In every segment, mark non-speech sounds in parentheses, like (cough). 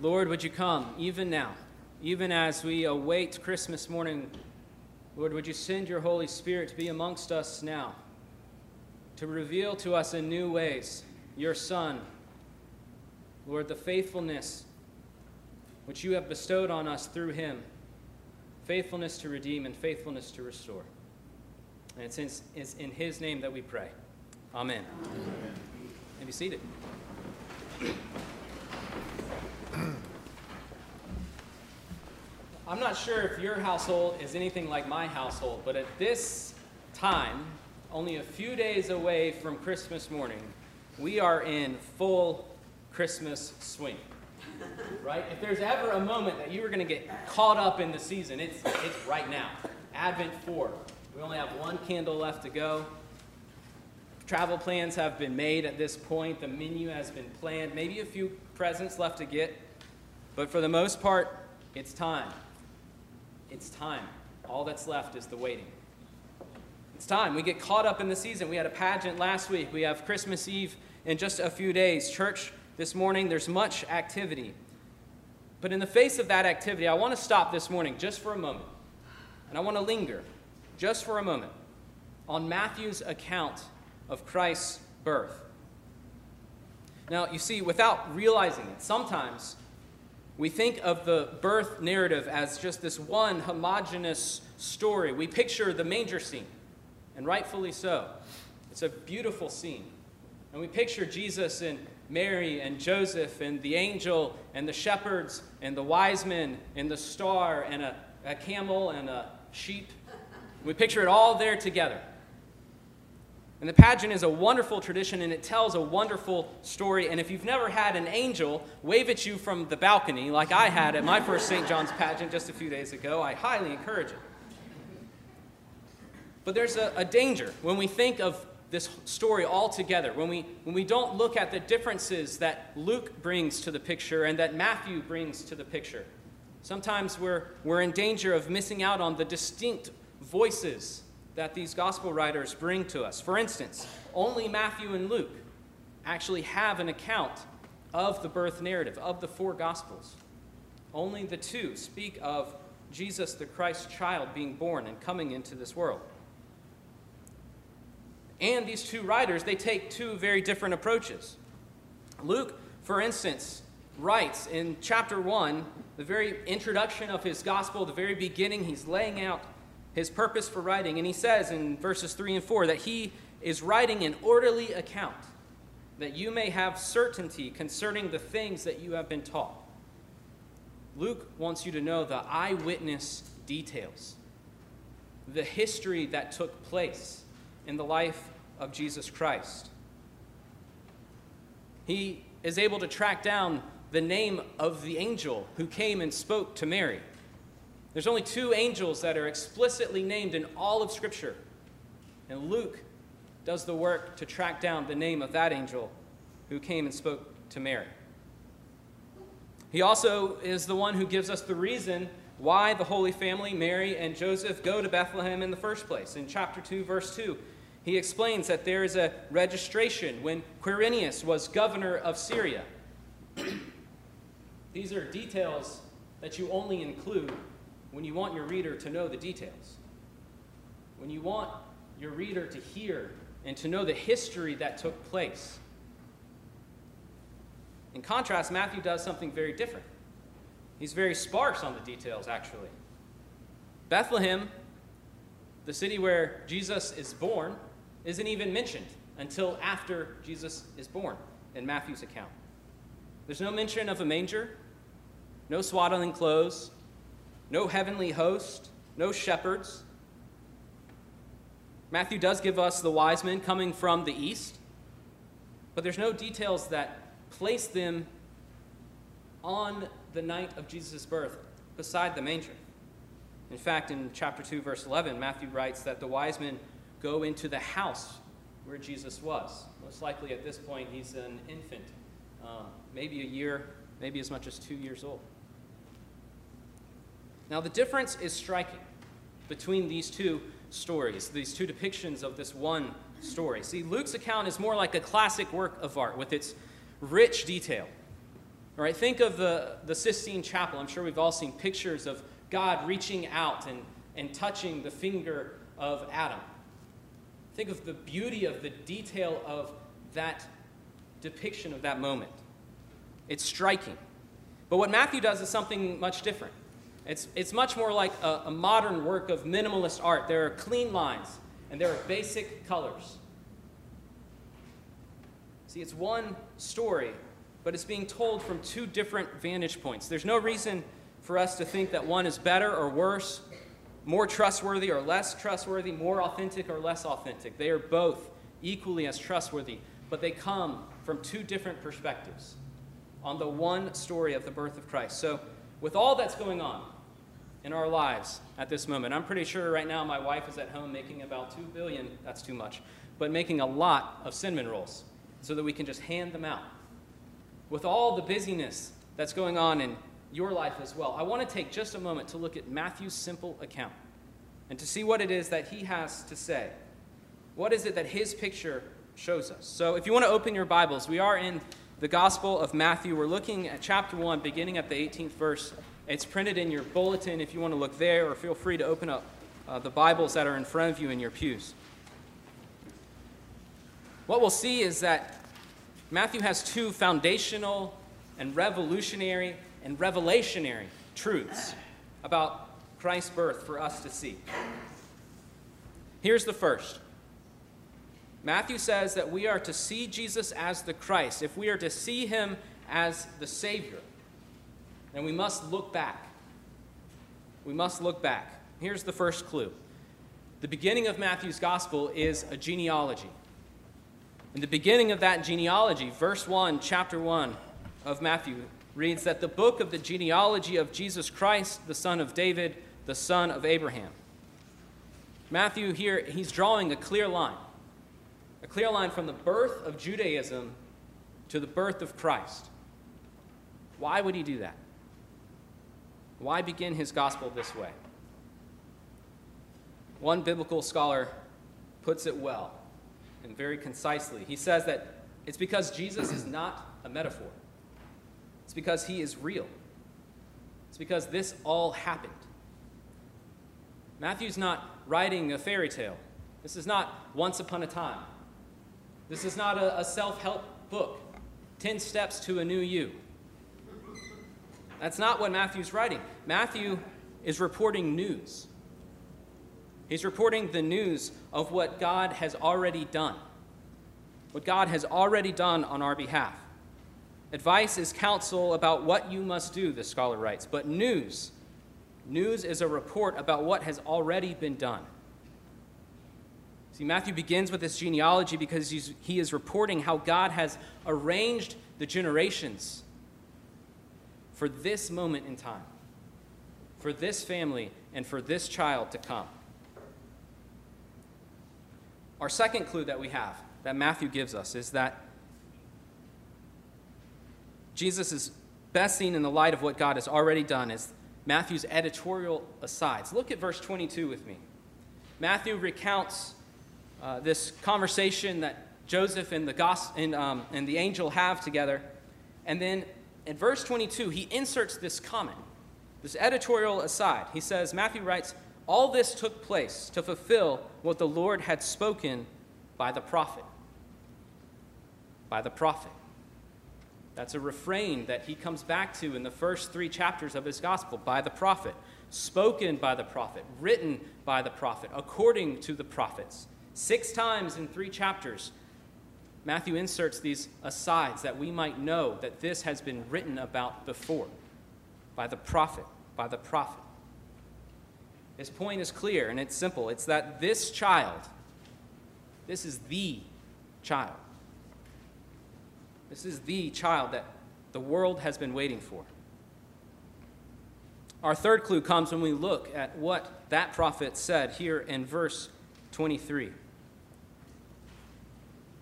Lord, would you come even now, even as we await Christmas morning? Lord, would you send your Holy Spirit to be amongst us now, to reveal to us in new ways your Son, Lord, the faithfulness which you have bestowed on us through him faithfulness to redeem and faithfulness to restore. And it's in, it's in his name that we pray. Amen. Amen. And be seated. I'm not sure if your household is anything like my household, but at this time, only a few days away from Christmas morning, we are in full Christmas swing. Right? If there's ever a moment that you are going to get caught up in the season, it's, it's right now. Advent 4. We only have one candle left to go. Travel plans have been made at this point. The menu has been planned. Maybe a few presents left to get. But for the most part, it's time. It's time. All that's left is the waiting. It's time. We get caught up in the season. We had a pageant last week. We have Christmas Eve in just a few days. Church this morning, there's much activity. But in the face of that activity, I want to stop this morning just for a moment. And I want to linger just for a moment on Matthew's account of Christ's birth. Now, you see, without realizing it, sometimes we think of the birth narrative as just this one homogenous story. We picture the manger scene, and rightfully so. It's a beautiful scene. And we picture Jesus and Mary and Joseph and the angel and the shepherds and the wise men and the star and a, a camel and a sheep. We picture it all there together. And the pageant is a wonderful tradition and it tells a wonderful story. And if you've never had an angel wave at you from the balcony, like I had at my first St. John's pageant just a few days ago, I highly encourage it. But there's a, a danger when we think of this story all together, when we, when we don't look at the differences that Luke brings to the picture and that Matthew brings to the picture. Sometimes we're, we're in danger of missing out on the distinct voices that these gospel writers bring to us. For instance, only Matthew and Luke actually have an account of the birth narrative, of the four gospels. Only the two speak of Jesus, the Christ child, being born and coming into this world. And these two writers, they take two very different approaches. Luke, for instance, writes in chapter 1, the very introduction of his gospel, the very beginning, he's laying out his purpose for writing. And he says in verses 3 and 4 that he is writing an orderly account, that you may have certainty concerning the things that you have been taught. Luke wants you to know the eyewitness details, the history that took place in the life of Jesus Christ. He is able to track down the name of the angel who came and spoke to Mary. There's only two angels that are explicitly named in all of Scripture. And Luke does the work to track down the name of that angel who came and spoke to Mary. He also is the one who gives us the reason why the Holy Family, Mary and Joseph, go to Bethlehem in the first place. In chapter 2, verse 2, he explains that there is a registration when Quirinius was governor of Syria. (clears throat) These are details that you only include when you want your reader to know the details, when you want your reader to hear and to know the history that took place. In contrast, Matthew does something very different. He's very sparse on the details, actually. Bethlehem, the city where Jesus is born, isn't even mentioned until after Jesus is born in Matthew's account. There's no mention of a manger, no swaddling clothes, no heavenly host, no shepherds. Matthew does give us the wise men coming from the east, but there's no details that place them on the night of Jesus' birth beside the manger. In fact, in chapter 2, verse 11, Matthew writes that the wise men go into the house where Jesus was. Most likely at this point, he's an infant, um, maybe a year, maybe as much as two years old. Now, the difference is striking between these two stories, these two depictions of this one story. See, Luke's account is more like a classic work of art with its rich detail. All right, think of the, the Sistine Chapel. I'm sure we've all seen pictures of God reaching out and, and touching the finger of Adam. Think of the beauty of the detail of that depiction of that moment. It's striking. But what Matthew does is something much different. It's, it's much more like a, a modern work of minimalist art. There are clean lines and there are basic colors. See, it's one story, but it's being told from two different vantage points. There's no reason for us to think that one is better or worse, more trustworthy or less trustworthy, more authentic or less authentic. They are both equally as trustworthy, but they come from two different perspectives on the one story of the birth of Christ. So, with all that's going on in our lives at this moment, I'm pretty sure right now my wife is at home making about 2 billion, that's too much, but making a lot of cinnamon rolls so that we can just hand them out. With all the busyness that's going on in your life as well, I want to take just a moment to look at Matthew's simple account and to see what it is that he has to say. What is it that his picture shows us? So, if you want to open your Bibles, we are in the Gospel of Matthew. We're looking at chapter 1, beginning at the 18th verse. It's printed in your bulletin if you want to look there, or feel free to open up uh, the Bibles that are in front of you in your pews. What we'll see is that Matthew has two foundational and revolutionary and revelationary truths about Christ's birth for us to see. Here's the first Matthew says that we are to see Jesus as the Christ. If we are to see him as the Savior, then we must look back. We must look back. Here's the first clue the beginning of Matthew's gospel is a genealogy. In the beginning of that genealogy, verse 1, chapter 1 of Matthew reads that the book of the genealogy of Jesus Christ, the son of David, the son of Abraham. Matthew here, he's drawing a clear line, a clear line from the birth of Judaism to the birth of Christ. Why would he do that? Why begin his gospel this way? One biblical scholar puts it well and very concisely. He says that it's because Jesus is not a metaphor, it's because he is real. It's because this all happened. Matthew's not writing a fairy tale. This is not once upon a time. This is not a, a self help book 10 steps to a new you. That's not what Matthew's writing. Matthew is reporting news. He's reporting the news of what God has already done, what God has already done on our behalf. Advice is counsel about what you must do, the scholar writes, but news, news is a report about what has already been done. See, Matthew begins with this genealogy because he is reporting how God has arranged the generations for this moment in time, for this family, and for this child to come. Our second clue that we have, that Matthew gives us, is that Jesus is best seen in the light of what God has already done is Matthew's editorial asides. Look at verse 22 with me. Matthew recounts uh, this conversation that Joseph and the, and, um, and the angel have together. And then in verse 22, he inserts this comment, this editorial aside. He says, Matthew writes, all this took place to fulfill what the Lord had spoken by the prophet. By the prophet. That's a refrain that he comes back to in the first three chapters of his gospel by the prophet, spoken by the prophet, written by the prophet, according to the prophets. Six times in three chapters, Matthew inserts these asides that we might know that this has been written about before by the prophet, by the prophet. His point is clear and it's simple. It's that this child, this is the child. This is the child that the world has been waiting for. Our third clue comes when we look at what that prophet said here in verse 23.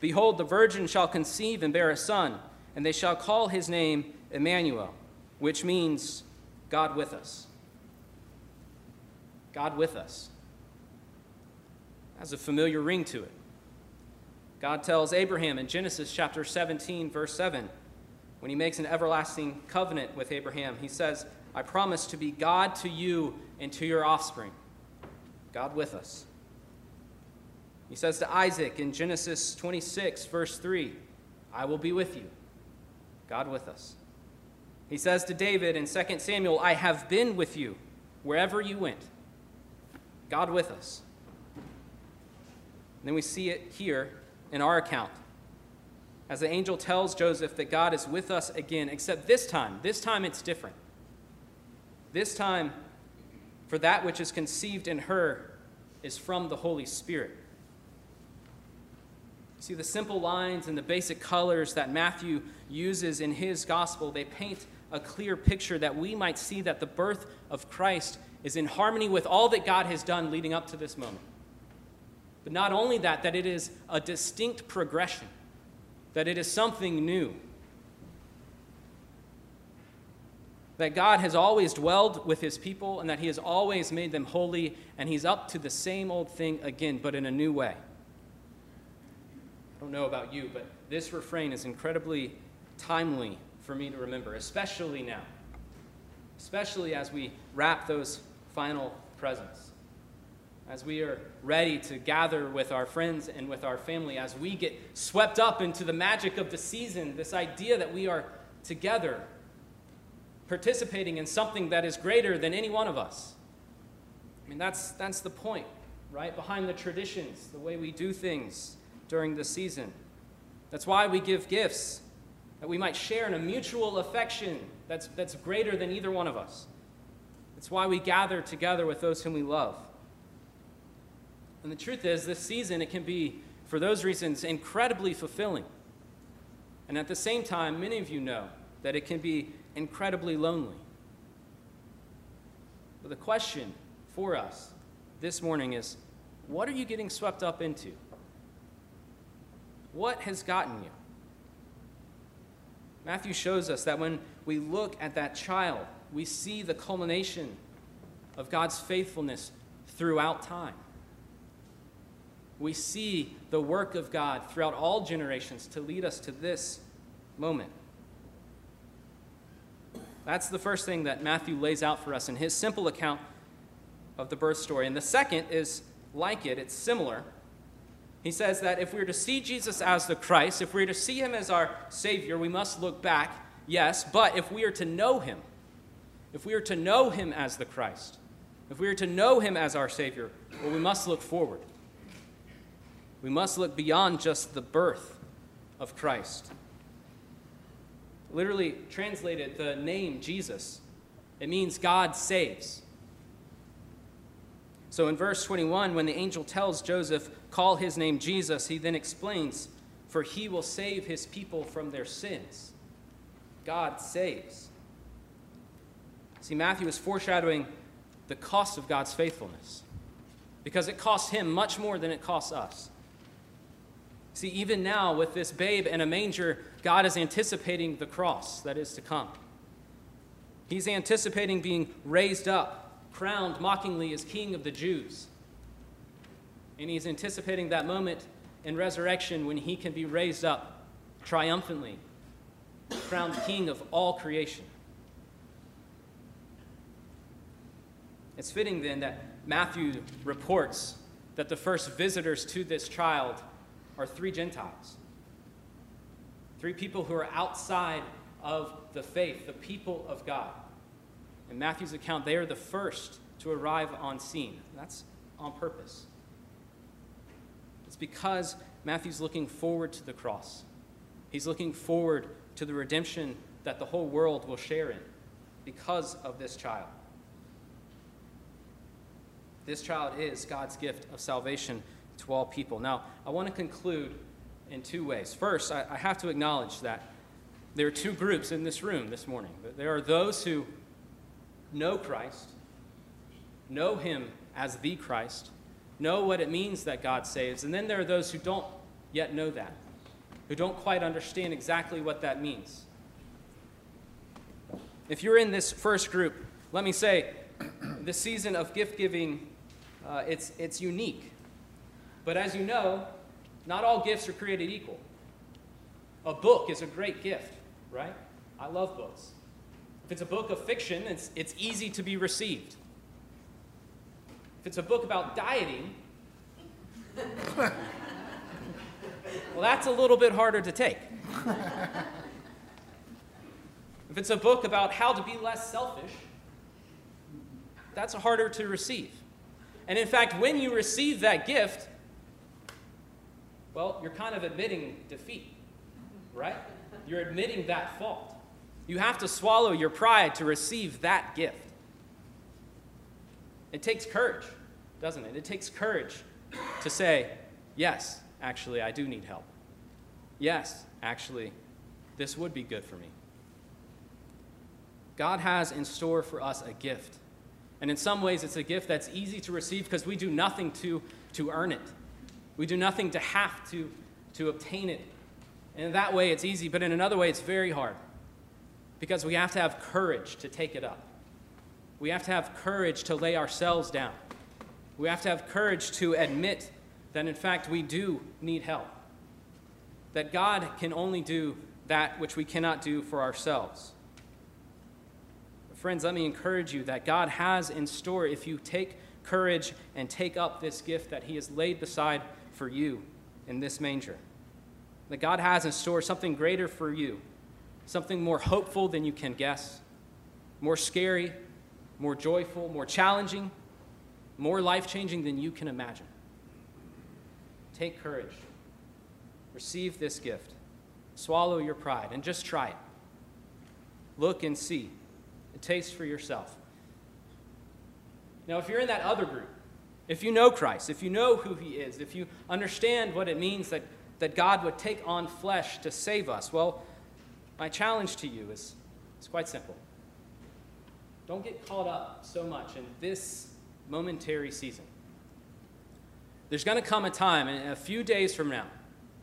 Behold, the virgin shall conceive and bear a son, and they shall call his name Emmanuel, which means God with us. God with us. Has a familiar ring to it. God tells Abraham in Genesis chapter 17, verse 7 when he makes an everlasting covenant with Abraham. He says, I promise to be God to you and to your offspring. God with us. He says to Isaac in Genesis 26, verse 3, I will be with you. God with us. He says to David in 2 Samuel, I have been with you wherever you went. God with us. And then we see it here in our account as the angel tells Joseph that God is with us again, except this time. This time it's different. This time, for that which is conceived in her is from the Holy Spirit. See, the simple lines and the basic colors that Matthew uses in his gospel, they paint a clear picture that we might see that the birth of Christ is in harmony with all that God has done leading up to this moment. But not only that, that it is a distinct progression, that it is something new. That God has always dwelled with his people and that he has always made them holy, and he's up to the same old thing again, but in a new way. I don't know about you, but this refrain is incredibly timely for me to remember, especially now, especially as we wrap those final presents, as we are ready to gather with our friends and with our family, as we get swept up into the magic of the season, this idea that we are together, participating in something that is greater than any one of us. I mean, that's, that's the point, right? Behind the traditions, the way we do things during this season. That's why we give gifts, that we might share in a mutual affection that's, that's greater than either one of us. It's why we gather together with those whom we love. And the truth is, this season, it can be, for those reasons, incredibly fulfilling. And at the same time, many of you know that it can be incredibly lonely. But the question for us this morning is what are you getting swept up into? What has gotten you? Matthew shows us that when we look at that child, we see the culmination of God's faithfulness throughout time. We see the work of God throughout all generations to lead us to this moment. That's the first thing that Matthew lays out for us in his simple account of the birth story. And the second is like it, it's similar. He says that if we are to see Jesus as the Christ, if we are to see him as our Savior, we must look back, yes, but if we are to know him, if we are to know him as the Christ, if we are to know him as our Savior, well, we must look forward. We must look beyond just the birth of Christ. Literally translated, the name Jesus, it means God saves. So in verse 21, when the angel tells Joseph, call his name Jesus, he then explains, for he will save his people from their sins. God saves. See, Matthew is foreshadowing the cost of God's faithfulness because it costs him much more than it costs us. See, even now, with this babe in a manger, God is anticipating the cross that is to come. He's anticipating being raised up crowned mockingly as king of the Jews. And he's anticipating that moment in resurrection when he can be raised up triumphantly, crowned king of all creation. It's fitting then that Matthew reports that the first visitors to this child are three Gentiles. Three people who are outside of the faith, the people of God. In Matthew's account, they are the first to arrive on scene. That's on purpose. It's because Matthew's looking forward to the cross. He's looking forward to the redemption that the whole world will share in because of this child. This child is God's gift of salvation to all people. Now, I want to conclude in two ways. First, I, have to acknowledge that there are two groups in this room this morning. There are those who know Christ, know Him as the Christ, know what it means that God saves. And then there are those who don't yet know that, who don't quite understand exactly what that means. If you're in this first group, let me say, (clears throat) the season of gift giving, uh, it's, it's unique. But as you know, not all gifts are created equal. A book is a great gift, right? I love books. If it's a book of fiction, it's, it's easy to be received. If it's a book about dieting, (laughs) well, that's a little bit harder to take. if it's a book about how to be less selfish, that's harder to receive. And in fact, when you receive that gift, well, you're kind of admitting defeat, right? You're admitting that fault. You have to swallow your pride to receive that gift. It takes courage, doesn't it? It takes courage to say, yes, actually, I do need help. Yes, actually, this would be good for me. God has in store for us a gift. And in some ways, it's a gift that's easy to receive because we do nothing to, to earn it. We do nothing to have to, to obtain it. And in that way, it's easy, but in another way, it's very hard because we have to have courage to take it up. We have to have courage to lay ourselves down. We have to have courage to admit that, in fact, we do need help. That God can only do that which we cannot do for ourselves. Friends, let me encourage you that God has in store if you take courage and take up this gift that He has laid beside for you in this manger. That God has in store something greater for you, something more hopeful than you can guess, more scary, more joyful, more challenging, more life changing than you can imagine. Take courage. Receive this gift. Swallow your pride and just try it. Look and see and taste for yourself. Now, if you're in that other group, if you know Christ, if you know who He is, if you understand what it means that, that God would take on flesh to save us, well, my challenge to you is, is quite simple. Don't get caught up so much in this momentary season. There's going to come a time, in a few days from now,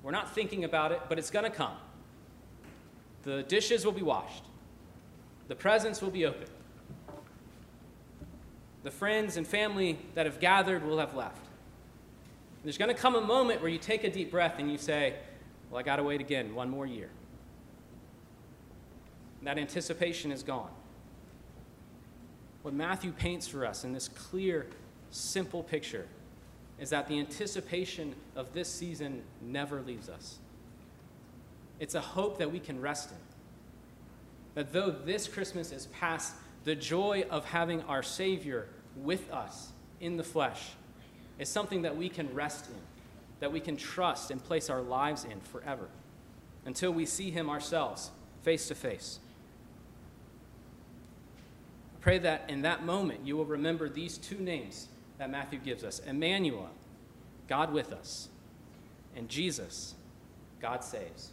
we're not thinking about it, but it's going to come. The dishes will be washed, the presents will be opened, the friends and family that have gathered will have left. There's going to come a moment where you take a deep breath and you say, Well, I got to wait again one more year. That anticipation is gone what Matthew paints for us in this clear, simple picture is that the anticipation of this season never leaves us. It's a hope that we can rest in. That though this Christmas is past, the joy of having our Savior with us in the flesh is something that we can rest in, that we can trust and place our lives in forever until we see Him ourselves face to face pray that in that moment you will remember these two names that Matthew gives us Emmanuel, God with us, and Jesus, God saves.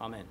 Amen.